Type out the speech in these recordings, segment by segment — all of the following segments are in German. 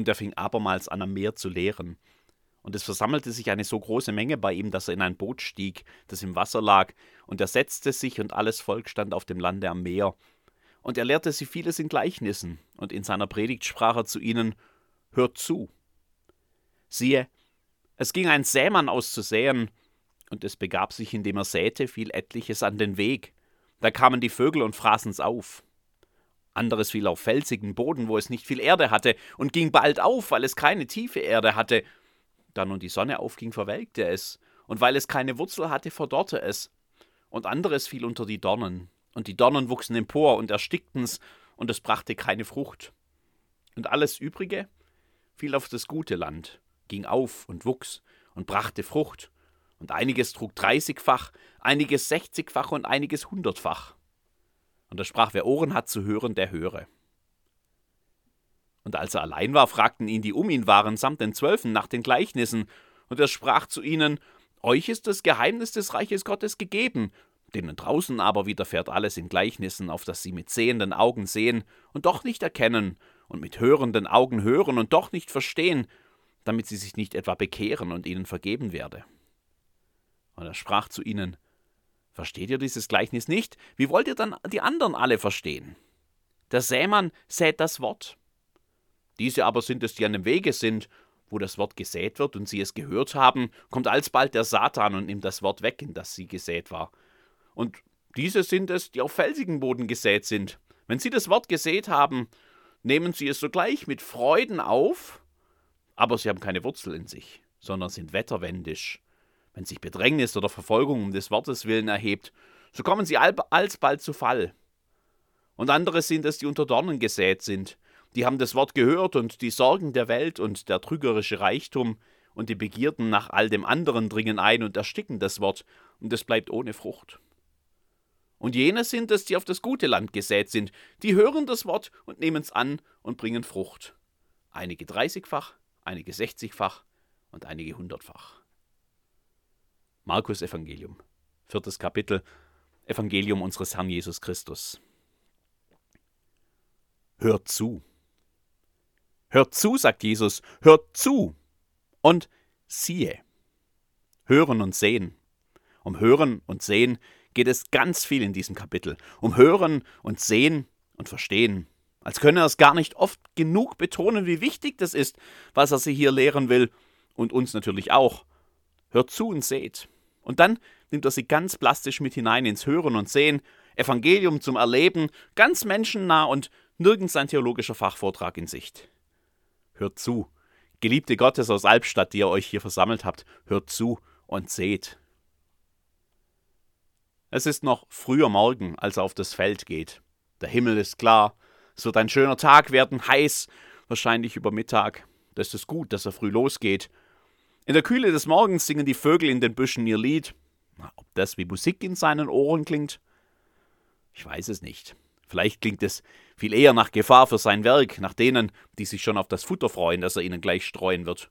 Und er fing abermals an, am Meer zu lehren. Und es versammelte sich eine so große Menge bei ihm, dass er in ein Boot stieg, das im Wasser lag, und er setzte sich, und alles Volk stand auf dem Lande am Meer. Und er lehrte sie vieles in Gleichnissen, und in seiner Predigt sprach er zu ihnen, Hört zu. Siehe, es ging ein Sämann aus zu säen, und es begab sich, indem er säte, fiel etliches an den Weg. Da kamen die Vögel und fraßen's auf. Anderes fiel auf felsigen Boden, wo es nicht viel Erde hatte, und ging bald auf, weil es keine tiefe Erde hatte. Da nun die Sonne aufging, verwelkte es, und weil es keine Wurzel hatte, verdorrte es. Und anderes fiel unter die Dornen, und die Dornen wuchsen empor und erstickten's, und es brachte keine Frucht. Und alles übrige fiel auf das gute Land, ging auf und wuchs und brachte Frucht, und einiges trug dreißigfach, einiges sechzigfach und einiges hundertfach. Und er sprach, wer Ohren hat zu hören, der höre. Und als er allein war, fragten ihn, die um ihn waren, samt den Zwölfen nach den Gleichnissen, und er sprach zu ihnen, Euch ist das Geheimnis des Reiches Gottes gegeben, denen draußen aber widerfährt alles in Gleichnissen, auf dass sie mit sehenden Augen sehen und doch nicht erkennen, und mit hörenden Augen hören und doch nicht verstehen, damit sie sich nicht etwa bekehren und ihnen vergeben werde. Und er sprach zu ihnen, Versteht ihr dieses Gleichnis nicht? Wie wollt ihr dann die anderen alle verstehen? Der Sämann sät das Wort. Diese aber sind es, die an dem Wege sind, wo das Wort gesät wird und sie es gehört haben, kommt alsbald der Satan und nimmt das Wort weg, in das sie gesät war. Und diese sind es, die auf felsigen Boden gesät sind. Wenn sie das Wort gesät haben, nehmen sie es sogleich mit Freuden auf, aber sie haben keine Wurzel in sich, sondern sind wetterwendisch. Wenn sich Bedrängnis oder Verfolgung um des Wortes willen erhebt, so kommen sie alsbald zu Fall. Und andere sind es, die unter Dornen gesät sind, die haben das Wort gehört und die Sorgen der Welt und der trügerische Reichtum und die Begierden nach all dem anderen dringen ein und ersticken das Wort, und es bleibt ohne Frucht. Und jene sind es, die auf das gute Land gesät sind, die hören das Wort und nehmen es an und bringen Frucht. Einige dreißigfach, einige sechzigfach und einige hundertfach. Markus Evangelium, viertes Kapitel, Evangelium unseres Herrn Jesus Christus. Hört zu. Hört zu, sagt Jesus, hört zu. Und siehe. Hören und sehen. Um Hören und Sehen geht es ganz viel in diesem Kapitel. Um Hören und Sehen und Verstehen. Als könne er es gar nicht oft genug betonen, wie wichtig das ist, was er sie hier lehren will. Und uns natürlich auch. Hört zu und seht. Und dann nimmt er sie ganz plastisch mit hinein ins Hören und Sehen, Evangelium zum Erleben, ganz menschennah und nirgends ein theologischer Fachvortrag in Sicht. Hört zu, Geliebte Gottes aus Albstadt, die ihr euch hier versammelt habt, hört zu und seht. Es ist noch früher Morgen, als er auf das Feld geht. Der Himmel ist klar, es wird ein schöner Tag werden, heiß, wahrscheinlich über Mittag. Da ist es gut, dass er früh losgeht. In der Kühle des Morgens singen die Vögel in den Büschen ihr Lied. Ob das wie Musik in seinen Ohren klingt? Ich weiß es nicht. Vielleicht klingt es viel eher nach Gefahr für sein Werk, nach denen, die sich schon auf das Futter freuen, das er ihnen gleich streuen wird.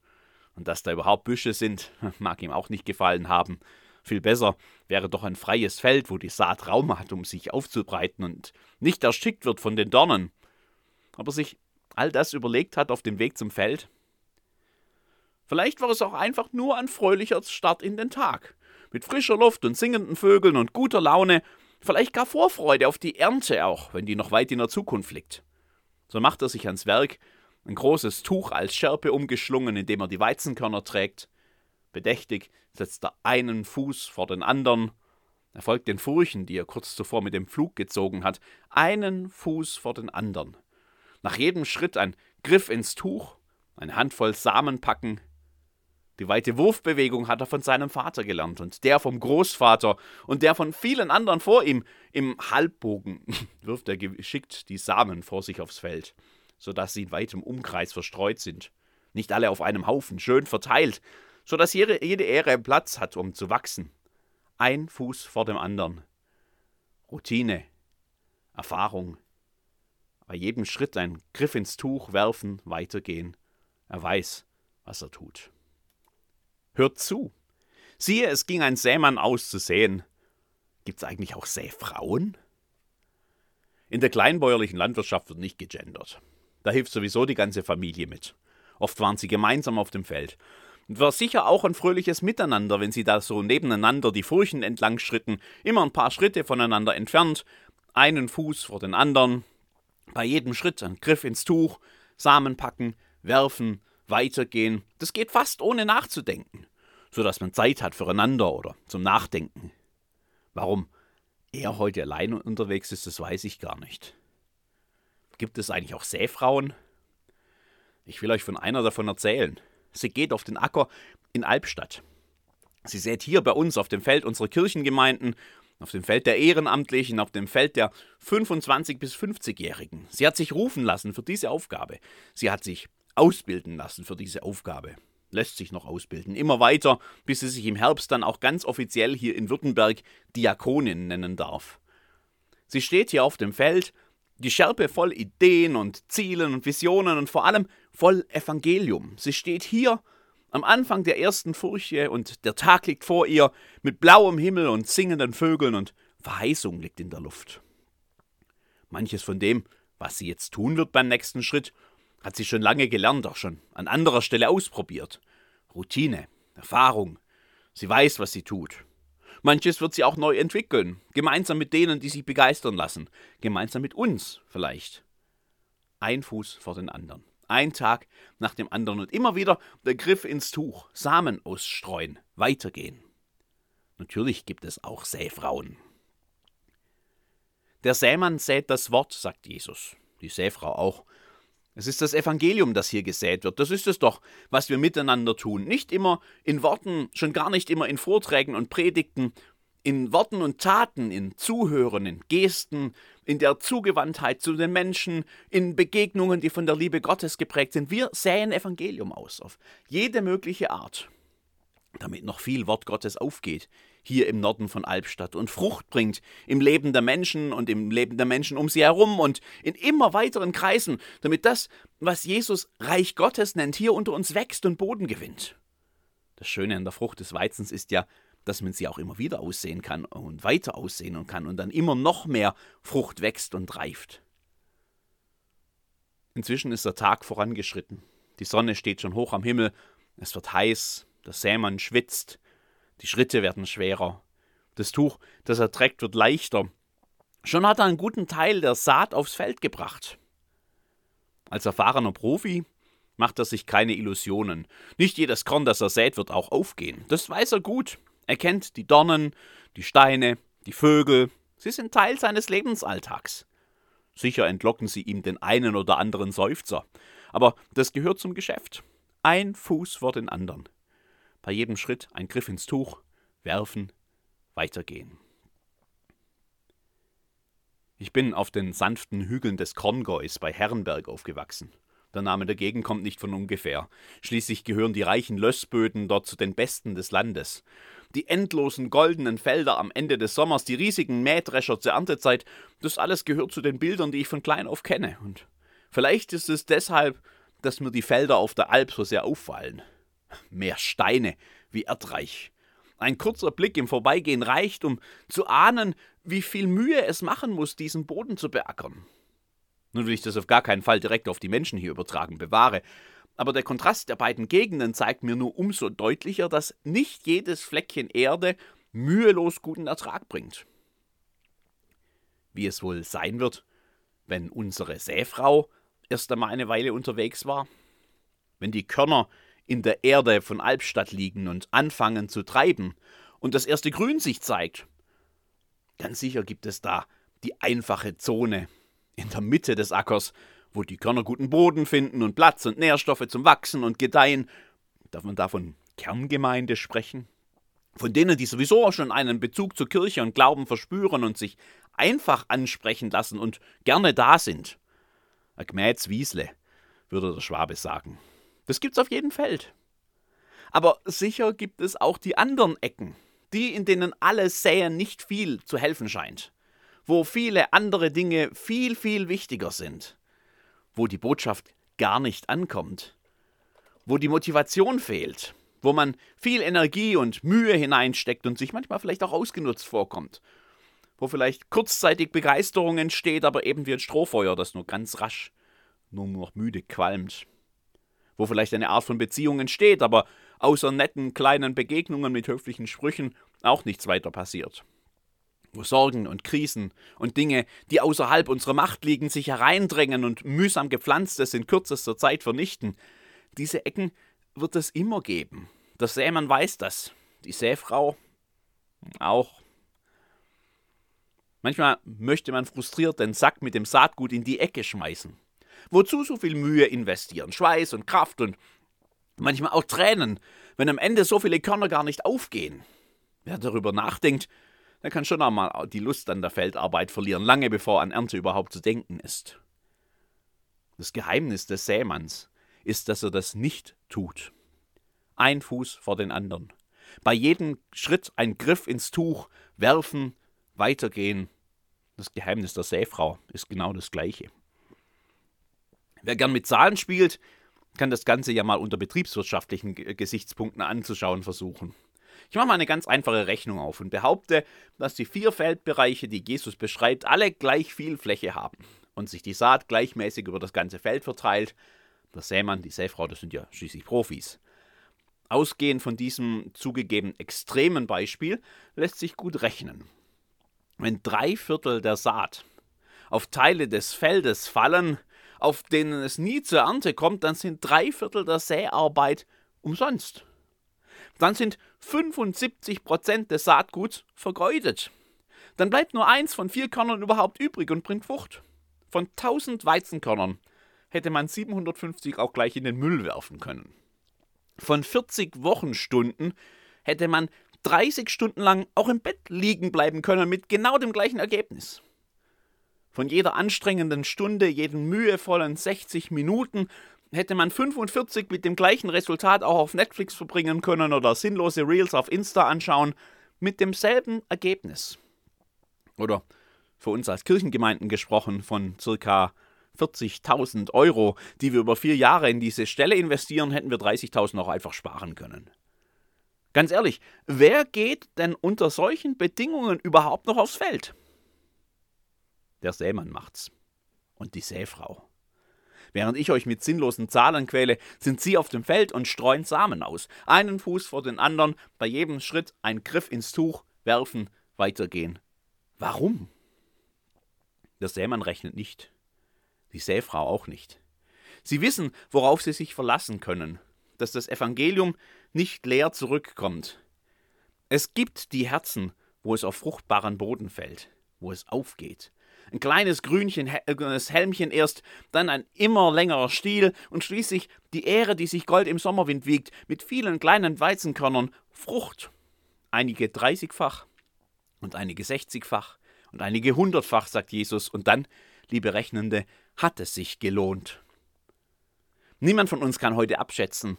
Und dass da überhaupt Büsche sind, mag ihm auch nicht gefallen haben. Viel besser wäre doch ein freies Feld, wo die Saat Raum hat, um sich aufzubreiten und nicht erstickt wird von den Dornen. Aber sich all das überlegt hat auf dem Weg zum Feld, Vielleicht war es auch einfach nur ein fröhlicher Start in den Tag. Mit frischer Luft und singenden Vögeln und guter Laune, vielleicht gar Vorfreude auf die Ernte auch, wenn die noch weit in der Zukunft liegt. So macht er sich ans Werk, ein großes Tuch als Schärpe umgeschlungen, in dem er die Weizenkörner trägt. Bedächtig setzt er einen Fuß vor den anderen. Er folgt den Furchen, die er kurz zuvor mit dem Flug gezogen hat, einen Fuß vor den anderen. Nach jedem Schritt ein Griff ins Tuch, eine Handvoll Samen packen, die weite Wurfbewegung hat er von seinem Vater gelernt und der vom Großvater und der von vielen anderen vor ihm. Im Halbbogen wirft er geschickt die Samen vor sich aufs Feld, sodass sie in weitem Umkreis verstreut sind. Nicht alle auf einem Haufen, schön verteilt, sodass jede, jede Ähre Platz hat, um zu wachsen. Ein Fuß vor dem anderen. Routine, Erfahrung. Bei jedem Schritt ein Griff ins Tuch werfen, weitergehen. Er weiß, was er tut. Hört zu. Siehe, es ging ein Sämann aus zu säen. Gibt's eigentlich auch Säfrauen? In der kleinbäuerlichen Landwirtschaft wird nicht gegendert. Da hilft sowieso die ganze Familie mit. Oft waren sie gemeinsam auf dem Feld. Und war sicher auch ein fröhliches Miteinander, wenn sie da so nebeneinander die Furchen entlang schritten, immer ein paar Schritte voneinander entfernt, einen Fuß vor den anderen, bei jedem Schritt ein Griff ins Tuch, Samen packen, werfen, weitergehen. Das geht fast ohne nachzudenken, so dass man Zeit hat füreinander oder zum Nachdenken. Warum er heute allein unterwegs ist, das weiß ich gar nicht. Gibt es eigentlich auch Seefrauen? Ich will euch von einer davon erzählen. Sie geht auf den Acker in Albstadt. Sie sät hier bei uns auf dem Feld unserer Kirchengemeinden, auf dem Feld der Ehrenamtlichen, auf dem Feld der 25- bis 50-Jährigen. Sie hat sich rufen lassen für diese Aufgabe. Sie hat sich ausbilden lassen für diese Aufgabe. Lässt sich noch ausbilden. Immer weiter, bis sie sich im Herbst dann auch ganz offiziell hier in Württemberg Diakonin nennen darf. Sie steht hier auf dem Feld, die Schärpe voll Ideen und Zielen und Visionen und vor allem voll Evangelium. Sie steht hier am Anfang der ersten Furche und der Tag liegt vor ihr mit blauem Himmel und singenden Vögeln und Verheißung liegt in der Luft. Manches von dem, was sie jetzt tun wird beim nächsten Schritt, hat sie schon lange gelernt, auch schon an anderer Stelle ausprobiert. Routine, Erfahrung. Sie weiß, was sie tut. Manches wird sie auch neu entwickeln, gemeinsam mit denen, die sich begeistern lassen, gemeinsam mit uns vielleicht. Ein Fuß vor den anderen, ein Tag nach dem anderen und immer wieder der Griff ins Tuch, Samen ausstreuen, weitergehen. Natürlich gibt es auch Säfrauen. Der Sämann sät das Wort, sagt Jesus, die Säfrau auch. Es ist das Evangelium, das hier gesät wird. Das ist es doch, was wir miteinander tun. Nicht immer in Worten, schon gar nicht immer in Vorträgen und Predigten, in Worten und Taten, in Zuhören, in Gesten, in der Zugewandtheit zu den Menschen, in Begegnungen, die von der Liebe Gottes geprägt sind. Wir säen Evangelium aus, auf jede mögliche Art, damit noch viel Wort Gottes aufgeht, hier im Norden von Albstadt und Frucht bringt im Leben der Menschen und im Leben der Menschen um sie herum und in immer weiteren Kreisen, damit das, was Jesus Reich Gottes nennt, hier unter uns wächst und Boden gewinnt. Das Schöne an der Frucht des Weizens ist ja, dass man sie auch immer wieder aussehen kann und weiter aussehen kann und dann immer noch mehr Frucht wächst und reift. Inzwischen ist der Tag vorangeschritten. Die Sonne steht schon hoch am Himmel, es wird heiß, der Sämann schwitzt, die Schritte werden schwerer. Das Tuch, das er trägt, wird leichter. Schon hat er einen guten Teil der Saat aufs Feld gebracht. Als erfahrener Profi macht er sich keine Illusionen. Nicht jedes Korn, das er sät, wird auch aufgehen. Das weiß er gut. Er kennt die Dornen, die Steine, die Vögel. Sie sind Teil seines Lebensalltags. Sicher entlocken sie ihm den einen oder anderen Seufzer. Aber das gehört zum Geschäft. Ein Fuß vor den anderen bei jedem Schritt ein Griff ins Tuch, werfen, weitergehen. Ich bin auf den sanften Hügeln des Korngeus bei Herrenberg aufgewachsen. Der Name der Gegend kommt nicht von ungefähr. Schließlich gehören die reichen Lössböden dort zu den besten des Landes. Die endlosen goldenen Felder am Ende des Sommers, die riesigen Mähdrescher zur Erntezeit, das alles gehört zu den Bildern, die ich von klein auf kenne. Und vielleicht ist es deshalb, dass mir die Felder auf der Alp so sehr auffallen. Mehr Steine wie Erdreich. Ein kurzer Blick im Vorbeigehen reicht, um zu ahnen, wie viel Mühe es machen muss, diesen Boden zu beackern. Nun will ich das auf gar keinen Fall direkt auf die Menschen hier übertragen, bewahre. Aber der Kontrast der beiden Gegenden zeigt mir nur umso deutlicher, dass nicht jedes Fleckchen Erde mühelos guten Ertrag bringt. Wie es wohl sein wird, wenn unsere Säfrau erst einmal eine Weile unterwegs war, wenn die Körner in der Erde von Albstadt liegen und anfangen zu treiben und das erste Grün sich zeigt. Ganz sicher gibt es da die einfache Zone in der Mitte des Ackers, wo die Körner guten Boden finden und Platz und Nährstoffe zum Wachsen und Gedeihen. Darf man da von Kerngemeinde sprechen? Von denen, die sowieso schon einen Bezug zur Kirche und Glauben verspüren und sich einfach ansprechen lassen und gerne da sind. A Gmäz Wiesle, würde der Schwabe sagen. Das gibt's auf jedem Feld. Aber sicher gibt es auch die anderen Ecken, die, in denen alles Säen nicht viel zu helfen scheint, wo viele andere Dinge viel, viel wichtiger sind, wo die Botschaft gar nicht ankommt, wo die Motivation fehlt, wo man viel Energie und Mühe hineinsteckt und sich manchmal vielleicht auch ausgenutzt vorkommt, wo vielleicht kurzzeitig Begeisterung entsteht, aber eben wie ein Strohfeuer, das nur ganz rasch, nur noch müde qualmt wo vielleicht eine Art von Beziehung entsteht, aber außer netten kleinen Begegnungen mit höflichen Sprüchen auch nichts weiter passiert. Wo Sorgen und Krisen und Dinge, die außerhalb unserer Macht liegen, sich hereindrängen und mühsam gepflanztes in kürzester Zeit vernichten. Diese Ecken wird es immer geben. Der Sämann weiß das. Die Säfrau auch. Manchmal möchte man frustriert den Sack mit dem Saatgut in die Ecke schmeißen. Wozu so viel Mühe investieren? Schweiß und Kraft und manchmal auch Tränen, wenn am Ende so viele Körner gar nicht aufgehen. Wer darüber nachdenkt, der kann schon einmal die Lust an der Feldarbeit verlieren, lange bevor an Ernte überhaupt zu denken ist. Das Geheimnis des Sämanns ist, dass er das nicht tut. Ein Fuß vor den anderen. Bei jedem Schritt ein Griff ins Tuch, werfen, weitergehen. Das Geheimnis der Säfrau ist genau das gleiche. Wer gern mit Zahlen spielt, kann das Ganze ja mal unter betriebswirtschaftlichen Gesichtspunkten anzuschauen versuchen. Ich mache mal eine ganz einfache Rechnung auf und behaupte, dass die vier Feldbereiche, die Jesus beschreibt, alle gleich viel Fläche haben und sich die Saat gleichmäßig über das ganze Feld verteilt. Der Sämann, die Säfrau, das sind ja schließlich Profis. Ausgehend von diesem zugegeben extremen Beispiel lässt sich gut rechnen. Wenn drei Viertel der Saat auf Teile des Feldes fallen, auf denen es nie zur Ernte kommt, dann sind drei Viertel der Säarbeit umsonst. Dann sind 75 Prozent des Saatguts vergeudet. Dann bleibt nur eins von vier Körnern überhaupt übrig und bringt Frucht. Von 1000 Weizenkörnern hätte man 750 auch gleich in den Müll werfen können. Von 40 Wochenstunden hätte man 30 Stunden lang auch im Bett liegen bleiben können mit genau dem gleichen Ergebnis. Von jeder anstrengenden Stunde, jeden mühevollen 60 Minuten hätte man 45 mit dem gleichen Resultat auch auf Netflix verbringen können oder sinnlose Reels auf Insta anschauen, mit demselben Ergebnis. Oder für uns als Kirchengemeinden gesprochen von circa 40.000 Euro, die wir über vier Jahre in diese Stelle investieren, hätten wir 30.000 auch einfach sparen können. Ganz ehrlich, wer geht denn unter solchen Bedingungen überhaupt noch aufs Feld? Der Sämann macht's. Und die Säfrau. Während ich euch mit sinnlosen Zahlen quäle, sind sie auf dem Feld und streuen Samen aus. Einen Fuß vor den anderen, bei jedem Schritt ein Griff ins Tuch, werfen, weitergehen. Warum? Der Sämann rechnet nicht. Die Säfrau auch nicht. Sie wissen, worauf sie sich verlassen können, dass das Evangelium nicht leer zurückkommt. Es gibt die Herzen, wo es auf fruchtbaren Boden fällt, wo es aufgeht, ein kleines Grünchen, das Helmchen erst, dann ein immer längerer Stiel und schließlich die Ähre, die sich Gold im Sommerwind wiegt, mit vielen kleinen Weizenkörnern, Frucht. Einige dreißigfach und einige sechzigfach und einige hundertfach, sagt Jesus, und dann, liebe Rechnende, hat es sich gelohnt. Niemand von uns kann heute abschätzen,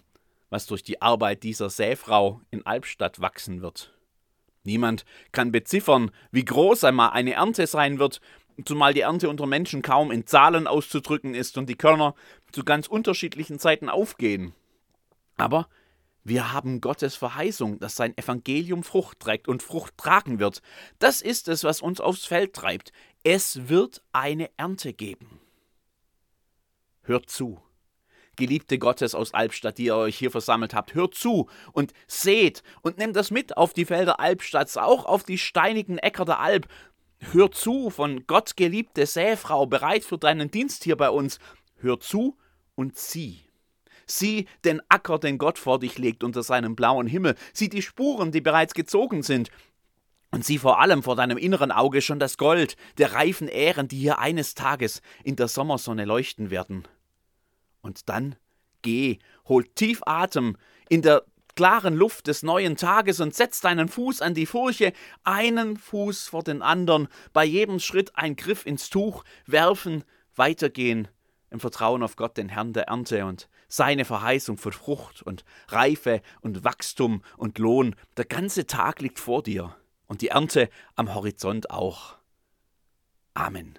was durch die Arbeit dieser Säfrau in Albstadt wachsen wird. Niemand kann beziffern, wie groß einmal eine Ernte sein wird, zumal die Ernte unter Menschen kaum in Zahlen auszudrücken ist und die Körner zu ganz unterschiedlichen Zeiten aufgehen. Aber wir haben Gottes Verheißung, dass sein Evangelium Frucht trägt und Frucht tragen wird. Das ist es, was uns aufs Feld treibt. Es wird eine Ernte geben. Hört zu. Geliebte Gottes aus Albstadt, die ihr euch hier versammelt habt, hört zu und seht und nehmt das mit auf die Felder Albstadts, auch auf die steinigen Äcker der Alb, Hör zu, von Gott geliebte Säfrau, bereit für deinen Dienst hier bei uns. Hör zu und sieh. Sieh den Acker, den Gott vor dich legt unter seinem blauen Himmel. Sieh die Spuren, die bereits gezogen sind. Und sieh vor allem vor deinem inneren Auge schon das Gold der reifen Ähren, die hier eines Tages in der Sommersonne leuchten werden. Und dann geh, hol tief Atem in der klaren Luft des neuen Tages und setz deinen Fuß an die Furche, einen Fuß vor den anderen, bei jedem Schritt ein Griff ins Tuch, werfen, weitergehen, im Vertrauen auf Gott, den Herrn der Ernte und seine Verheißung für Frucht und Reife und Wachstum und Lohn. Der ganze Tag liegt vor dir und die Ernte am Horizont auch. Amen.